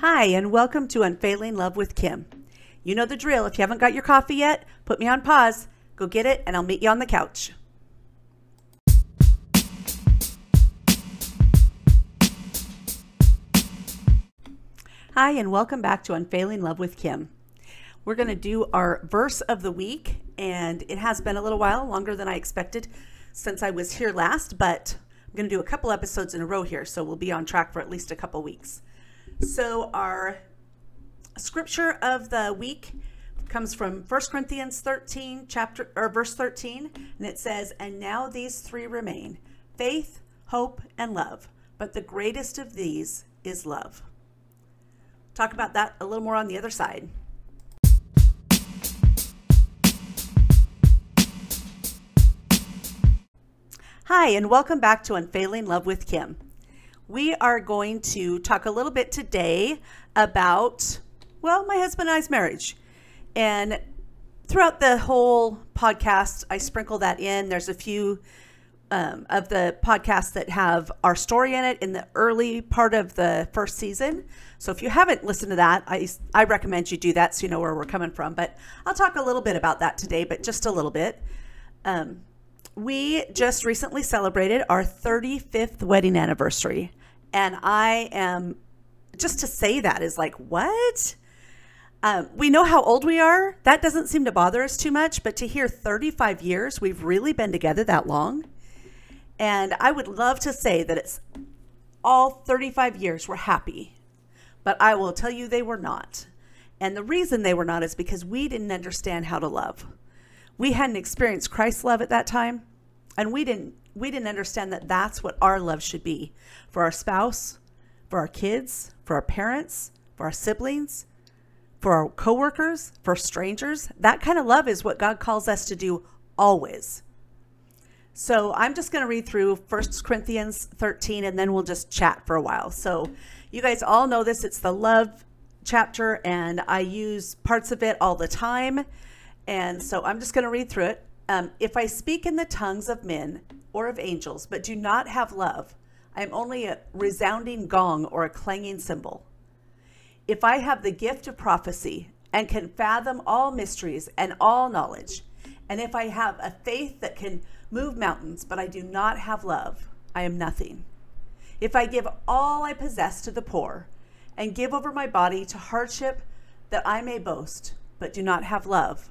Hi, and welcome to Unfailing Love with Kim. You know the drill. If you haven't got your coffee yet, put me on pause, go get it, and I'll meet you on the couch. Hi, and welcome back to Unfailing Love with Kim. We're going to do our verse of the week, and it has been a little while, longer than I expected since I was here last, but I'm going to do a couple episodes in a row here, so we'll be on track for at least a couple weeks. So, our scripture of the week comes from 1 Corinthians 13, chapter or verse 13, and it says, And now these three remain faith, hope, and love. But the greatest of these is love talk about that a little more on the other side. Hi, and welcome back to Unfailing Love with Kim. We are going to talk a little bit today about, well, my husband and I's marriage. And throughout the whole podcast, I sprinkle that in. There's a few um, of the podcasts that have our story in it in the early part of the first season. So if you haven't listened to that, I, I recommend you do that so you know where we're coming from. But I'll talk a little bit about that today, but just a little bit. Um, we just recently celebrated our 35th wedding anniversary. And I am, just to say that is like, what? Um, we know how old we are. That doesn't seem to bother us too much. But to hear 35 years, we've really been together that long and I would love to say that it's all 35 years we're happy, but I will tell you they were not. And the reason they were not is because we didn't understand how to love. We hadn't experienced Christ's love at that time, and we didn't we didn't understand that that's what our love should be for our spouse, for our kids, for our parents, for our siblings, for our coworkers, for strangers. That kind of love is what God calls us to do always. So I'm just going to read through First Corinthians 13 and then we'll just chat for a while. So you guys all know this. It's the love chapter and I use parts of it all the time. And so I'm just going to read through it. Um, if I speak in the tongues of men or of angels, but do not have love, I am only a resounding gong or a clanging cymbal. If I have the gift of prophecy and can fathom all mysteries and all knowledge, and if I have a faith that can move mountains, but I do not have love, I am nothing. If I give all I possess to the poor and give over my body to hardship that I may boast, but do not have love,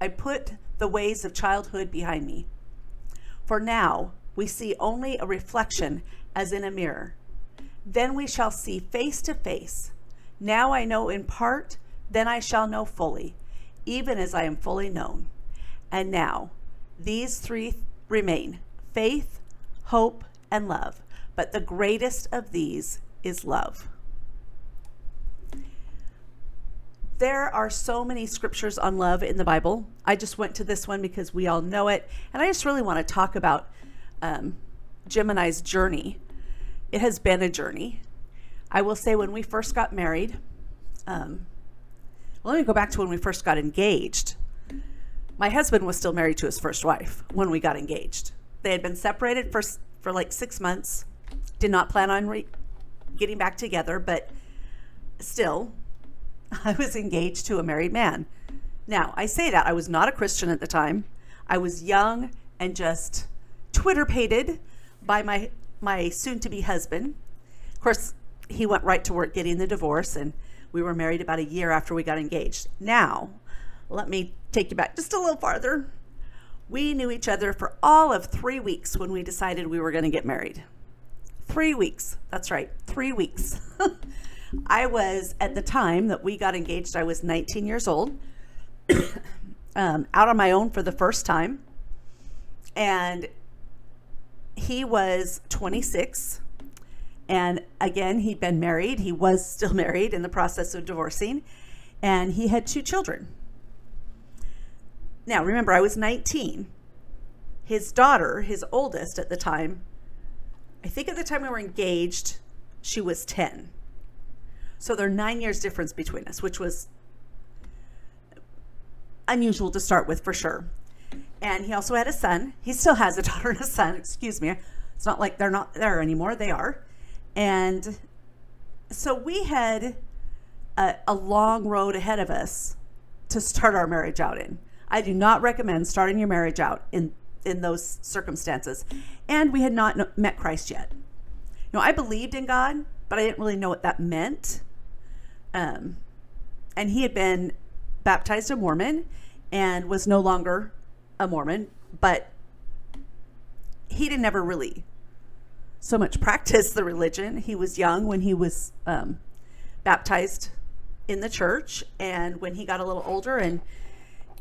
I put the ways of childhood behind me. For now, we see only a reflection as in a mirror. Then we shall see face to face. Now I know in part, then I shall know fully, even as I am fully known. And now, these three remain faith, hope, and love. But the greatest of these is love. There are so many scriptures on love in the Bible. I just went to this one because we all know it. And I just really want to talk about um, Jim and I's journey. It has been a journey. I will say, when we first got married, um, well, let me go back to when we first got engaged. My husband was still married to his first wife when we got engaged. They had been separated for for like six months. Did not plan on re- getting back together, but still, I was engaged to a married man. Now, I say that I was not a Christian at the time. I was young and just Twitter pated by my my soon to be husband. Of course, he went right to work getting the divorce and We were married about a year after we got engaged. Now, let me take you back just a little farther. We knew each other for all of three weeks when we decided we were going to get married. Three weeks. That's right, three weeks. I was, at the time that we got engaged, I was 19 years old, um, out on my own for the first time. And he was 26. And again, he'd been married. He was still married in the process of divorcing. And he had two children. Now, remember, I was 19. His daughter, his oldest at the time, I think at the time we were engaged, she was 10. So there are nine years difference between us, which was unusual to start with for sure. And he also had a son. He still has a daughter and a son, excuse me. It's not like they're not there anymore, they are. And so we had a, a long road ahead of us to start our marriage out in. I do not recommend starting your marriage out in in those circumstances. And we had not met Christ yet. You know, I believed in God, but I didn't really know what that meant. Um, and he had been baptized a Mormon and was no longer a Mormon, but he didn't ever really so much practice the religion. He was young when he was um, baptized in the church, and when he got a little older and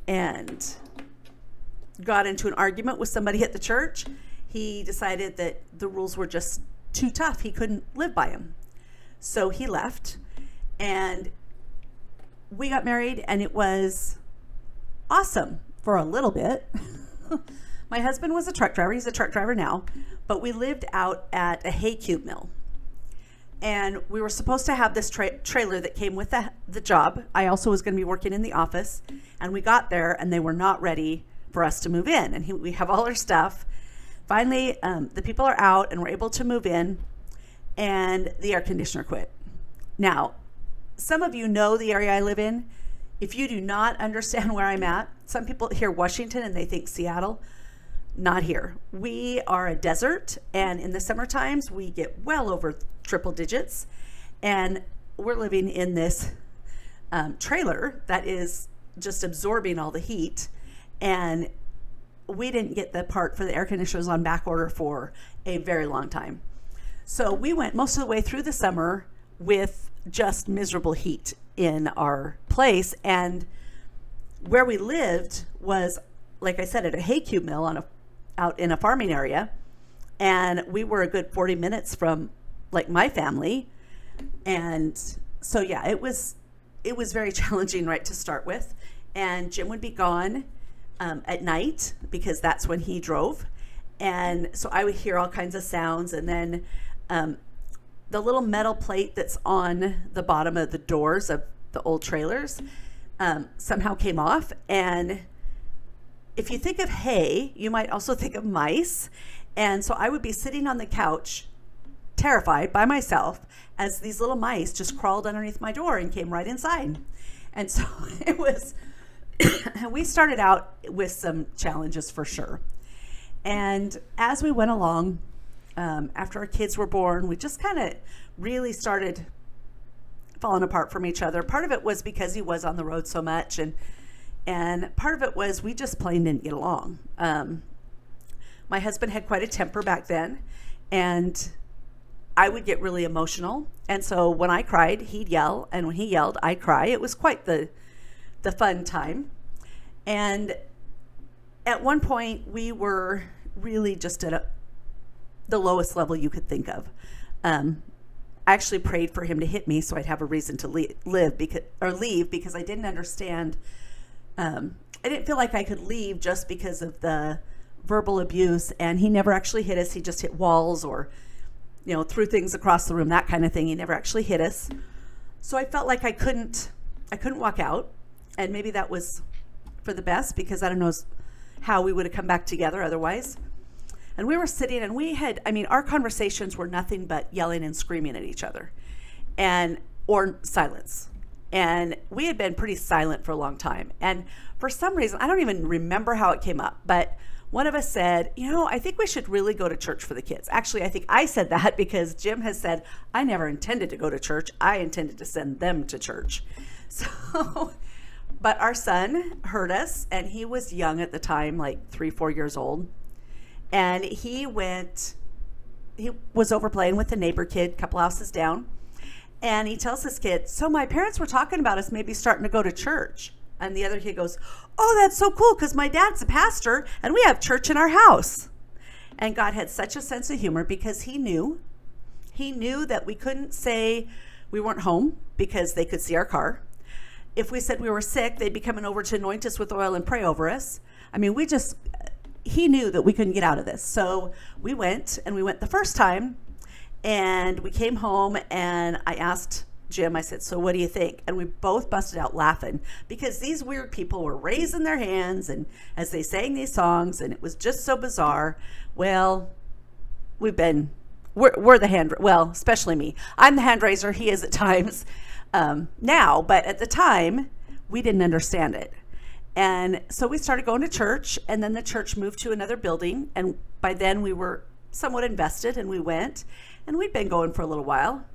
and got into an argument with somebody at the church, he decided that the rules were just too tough. He couldn't live by them, so he left, and we got married, and it was awesome for a little bit. My husband was a truck driver. He's a truck driver now, but we lived out at a hay cube mill. And we were supposed to have this tra- trailer that came with the, the job. I also was going to be working in the office. And we got there and they were not ready for us to move in. And he, we have all our stuff. Finally, um, the people are out and we're able to move in, and the air conditioner quit. Now, some of you know the area I live in. If you do not understand where I'm at, some people hear Washington and they think Seattle. Not here. We are a desert, and in the summer times, we get well over triple digits. And we're living in this um, trailer that is just absorbing all the heat. And we didn't get the part for the air conditioners on back order for a very long time. So we went most of the way through the summer with just miserable heat in our place. And where we lived was, like I said, at a hay cube mill on a, out in a farming area. And we were a good 40 minutes from like my family. And so, yeah, it was, it was very challenging right to start with. And Jim would be gone um, at night because that's when he drove. And so I would hear all kinds of sounds. And then um, the little metal plate that's on the bottom of the doors of the old trailers um, somehow came off. And if you think of hay, you might also think of mice. And so I would be sitting on the couch, terrified by myself, as these little mice just crawled underneath my door and came right inside. And so it was we started out with some challenges for sure. And as we went along, um, after our kids were born, we just kind of really started falling apart from each other. Part of it was because he was on the road so much, and and part of it was we just plain didn't get along. Um, my husband had quite a temper back then, and I would get really emotional. And so when I cried, he'd yell, and when he yelled, I'd cry. It was quite the the fun time. And at one point, we were really just at a, the lowest level you could think of. Um, I actually prayed for him to hit me so I'd have a reason to leave, live because or leave because I didn't understand. Um, I didn't feel like I could leave just because of the verbal abuse, and he never actually hit us. He just hit walls or, you know, threw things across the room, that kind of thing. He never actually hit us. So I felt like I couldn't, I couldn't walk out and maybe that was for the best because I don't know how we would have come back together otherwise. And we were sitting and we had, I mean, our conversations were nothing but yelling and screaming at each other and, or silence. And we had been pretty silent for a long time. And for some reason, I don't even remember how it came up, but one of us said, You know, I think we should really go to church for the kids. Actually, I think I said that because Jim has said, I never intended to go to church. I intended to send them to church. So, but our son heard us, and he was young at the time, like three, four years old. And he went, he was over playing with a neighbor kid, a couple houses down. And he tells this kid, So my parents were talking about us maybe starting to go to church. And the other kid goes, Oh, that's so cool because my dad's a pastor and we have church in our house. And God had such a sense of humor because he knew, he knew that we couldn't say we weren't home because they could see our car. If we said we were sick, they'd be coming over to anoint us with oil and pray over us. I mean, we just, he knew that we couldn't get out of this. So we went and we went the first time and we came home and I asked Jim, I said, So what do you think? And we both busted out laughing because these weird people were raising their hands and as they sang these songs, and it was just so bizarre. Well, we've been, we're, we're the hand, well, especially me. I'm the hand raiser, he is at times um, now, but at the time, we didn't understand it. And so we started going to church, and then the church moved to another building. And by then, we were somewhat invested, and we went, and we'd been going for a little while.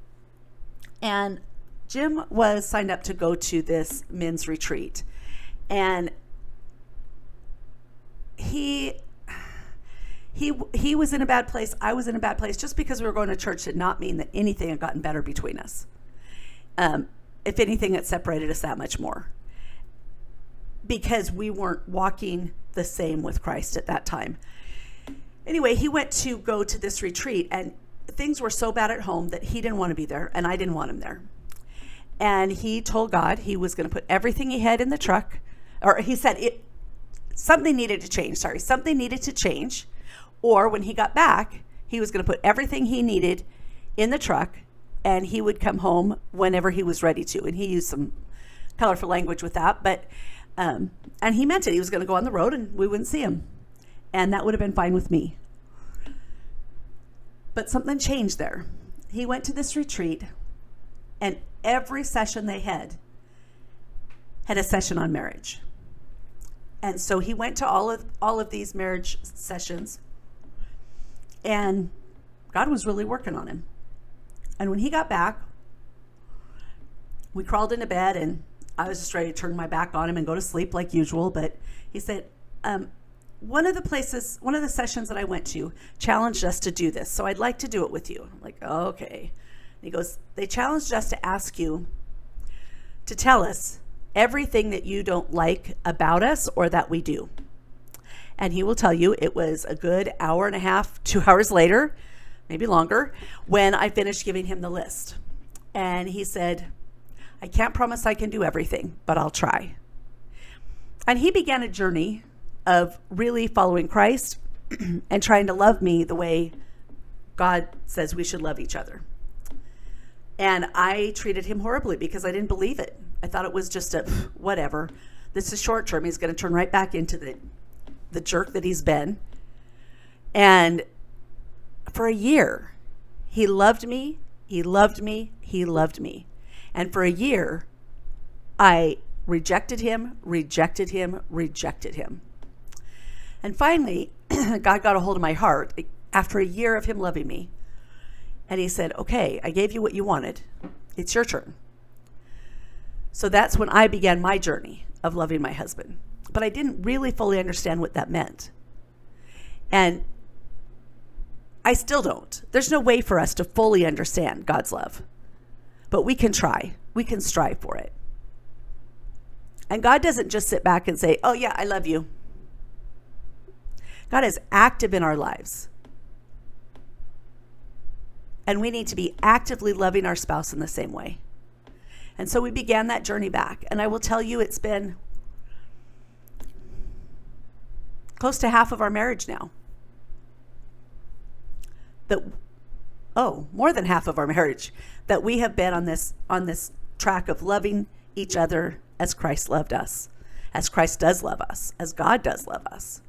And Jim was signed up to go to this men's retreat. And he he he was in a bad place. I was in a bad place. Just because we were going to church did not mean that anything had gotten better between us. Um, if anything, it separated us that much more because we weren't walking the same with Christ at that time. Anyway, he went to go to this retreat, and things were so bad at home that he didn't want to be there and I didn't want him there. And he told God he was going to put everything he had in the truck, or he said it something needed to change. Sorry, something needed to change. Or when he got back, he was going to put everything he needed in the truck and he would come home whenever he was ready to. And he used some colorful language with that, but um, and he meant it. He was going to go on the road and we wouldn't see him. And that would have been fine with me. But something changed there. He went to this retreat, and every session they had had a session on marriage. And so he went to all of all of these marriage sessions, and God was really working on him. And when he got back, we crawled into bed, and I was just ready to turn my back on him and go to sleep like usual. But he said, um, one of the places, one of the sessions that I went to challenged us to do this. So I'd like to do it with you. I'm like, okay. And he goes, they challenged us to ask you to tell us everything that you don't like about us or that we do. And he will tell you it was a good hour and a half, two hours later, maybe longer, when I finished giving him the list. And he said, I can't promise I can do everything, but I'll try. And he began a journey of really following Christ and trying to love me the way God says we should love each other. And I treated him horribly because I didn't believe it. I thought it was just a whatever. This is short term. He's going to turn right back into the the jerk that he's been. And for a year, he loved me, he loved me, he loved me. And for a year, I rejected him, rejected him, rejected him. And finally, God got a hold of my heart after a year of Him loving me. And He said, Okay, I gave you what you wanted. It's your turn. So that's when I began my journey of loving my husband. But I didn't really fully understand what that meant. And I still don't. There's no way for us to fully understand God's love. But we can try, we can strive for it. And God doesn't just sit back and say, Oh, yeah, I love you. God is active in our lives. And we need to be actively loving our spouse in the same way. And so we began that journey back. And I will tell you, it's been close to half of our marriage now. That, oh, more than half of our marriage that we have been on this on this track of loving each other as Christ loved us, as Christ does love us, as God does love us.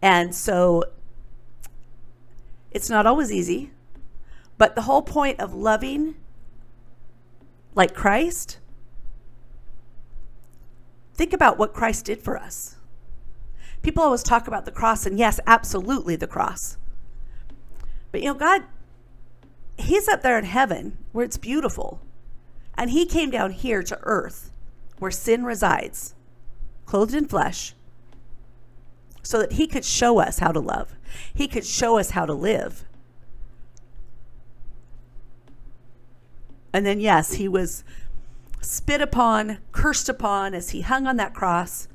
And so it's not always easy, but the whole point of loving like Christ, think about what Christ did for us. people always talk about the cross, and yes, absolutely the cross. But you know, God, He's up there in heaven where it's beautiful. And He came down here to earth where sin resides, clothed in flesh, so that He could show us how to love, He could show us how to live. And then, yes, He was spit upon, cursed upon as He hung on that cross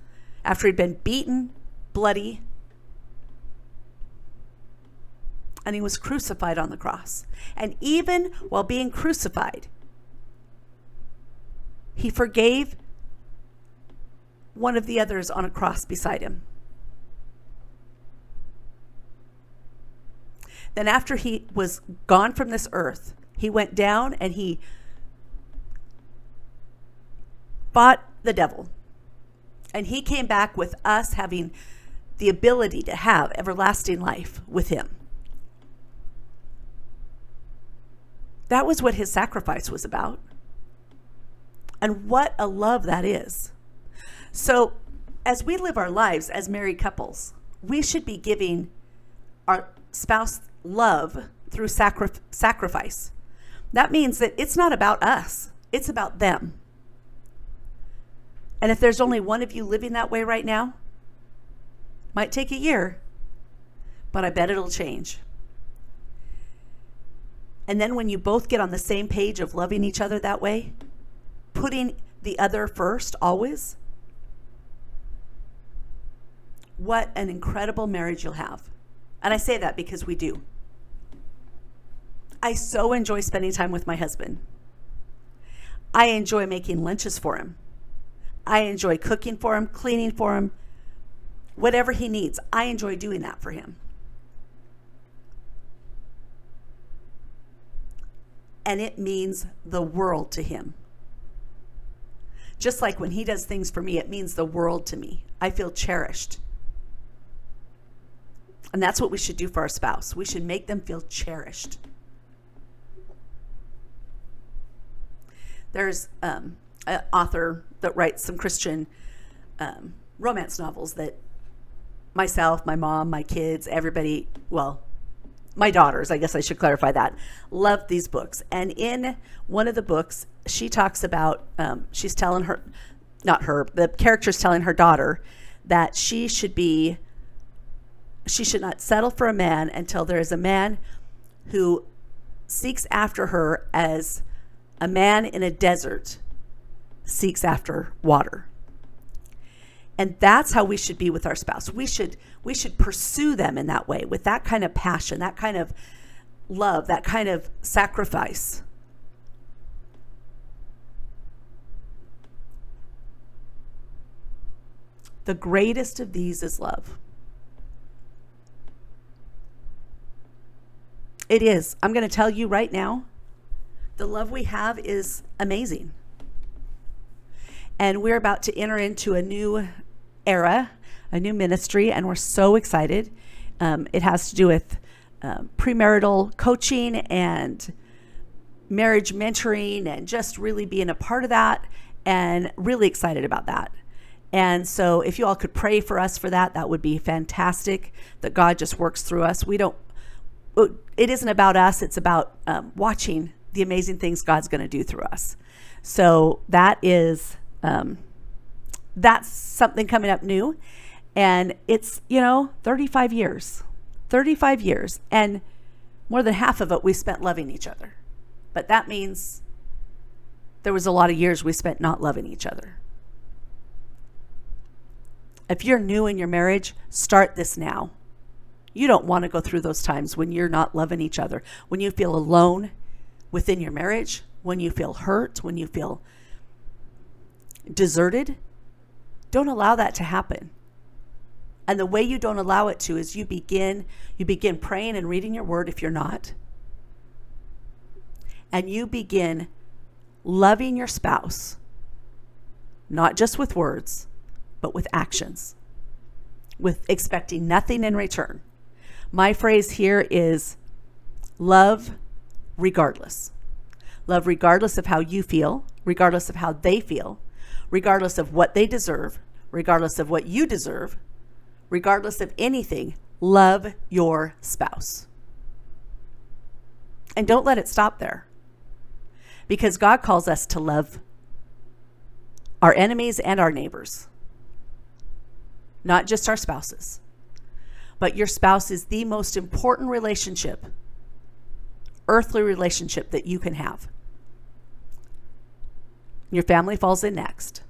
after He'd been beaten, bloody, and he was crucified on the cross. And even while being crucified, he forgave one of the others on a cross beside him. Then, after he was gone from this earth, he went down and he fought the devil. And he came back with us having the ability to have everlasting life with him. That was what his sacrifice was about. And what a love that is. So, as we live our lives as married couples, we should be giving our spouse love through sacri- sacrifice. That means that it's not about us, it's about them. And if there's only one of you living that way right now, might take a year, but I bet it'll change. And then when you both get on the same page of loving each other that way, putting the other first always, what an incredible marriage you'll have. And I say that because we do. I so enjoy spending time with my husband. I enjoy making lunches for him. I enjoy cooking for him, cleaning for him, whatever he needs. I enjoy doing that for him. And it means the world to him. Just like when he does things for me, it means the world to me. I feel cherished. And that's what we should do for our spouse. We should make them feel cherished. There's um, an author that writes some Christian um, romance novels that myself, my mom, my kids, everybody, well, my daughters, I guess I should clarify that, loved these books. And in one of the books, she talks about, um, she's telling her, not her, the character's telling her daughter that she should be, she should not settle for a man until there is a man who seeks after her as a man in a desert seeks after water and that's how we should be with our spouse. We should we should pursue them in that way with that kind of passion that kind of love that kind of sacrifice. The greatest of these is love. It is. I'm going to tell you right now the love we have is amazing. And we're about to enter into a new era, a new ministry, and we're so excited. Um, it has to do with um, premarital coaching and marriage mentoring and just really being a part of that and really excited about that. And so, if you all could pray for us for that, that would be fantastic. That God just works through us. We don't, it isn't about us, it's about um, watching the amazing things God's going to do through us. So, that is um, that's something coming up new. And it's, you know, 35 years, 35 years. And more than half of it we spent loving each other. But that means there was a lot of years we spent not loving each other. If you're new in your marriage, start this now. You don't want to go through those times when you're not loving each other, when you feel alone within your marriage, when you feel hurt, when you feel deserted. Don't allow that to happen. And the way you don't allow it to is you begin you begin praying and reading your word if you're not. And you begin loving your spouse not just with words, but with actions. With expecting nothing in return. My phrase here is love regardless. Love regardless of how you feel, regardless of how they feel, regardless of what they deserve, regardless of what you deserve, regardless of anything, love your spouse. And don't let it stop there. Because God calls us to love our enemies and our neighbors, not just our spouses. But your spouse is the most important relationship, earthly relationship that you can have. Your family falls in next.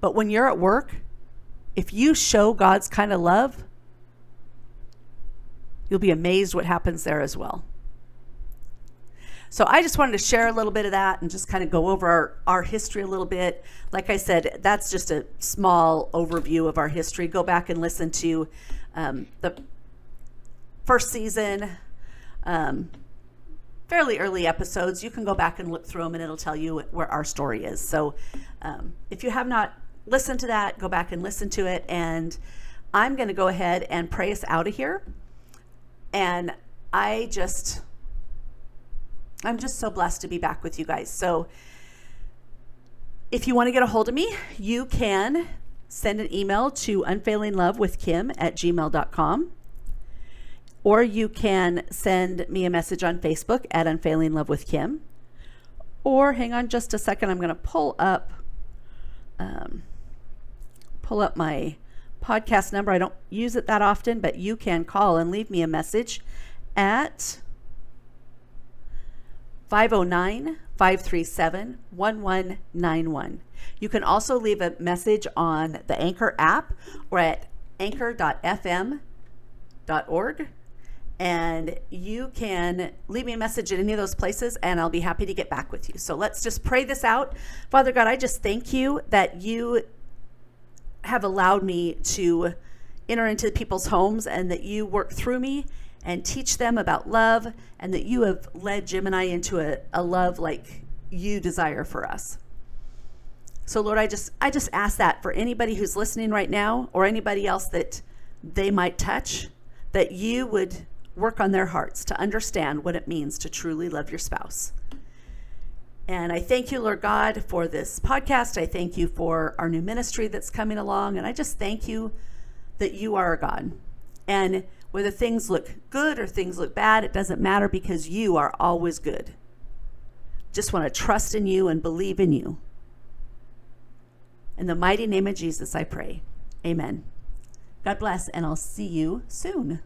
But when you're at work, if you show God's kind of love, you'll be amazed what happens there as well. So I just wanted to share a little bit of that and just kind of go over our, our history a little bit. Like I said, that's just a small overview of our history. Go back and listen to um, the first season, um, fairly early episodes. You can go back and look through them and it'll tell you where our story is. So um, if you have not listened to that, go back and listen to it. And I'm going to go ahead and pray us out of here. And I just I'm just so blessed to be back with you guys. So, if you want to get a hold of me, you can send an email to unfailinglovewithkim at gmail.com. Or you can send me a message on Facebook at Unfailing Love with Kim. Or hang on just a second, I'm going to pull up um, pull up my podcast number. I don't use it that often, but you can call and leave me a message at 509 537 1191. You can also leave a message on the Anchor app or at anchor.fm.org. And you can leave me a message at any of those places, and I'll be happy to get back with you. So let's just pray this out. Father God, I just thank you that you have allowed me to enter into people's homes and that you work through me and teach them about love, and that you have led Jim and I into a, a love like you desire for us. So Lord, I just I just ask that for anybody who's listening right now or anybody else that they might touch, that you would work on their hearts to understand what it means to truly love your spouse. And I thank you, Lord God, for this podcast. I thank you for our new ministry that's coming along. And I just thank you that you are God. And whether things look good or things look bad, it doesn't matter because you are always good. Just want to trust in you and believe in you. In the mighty name of Jesus, I pray. Amen. God bless, and I'll see you soon.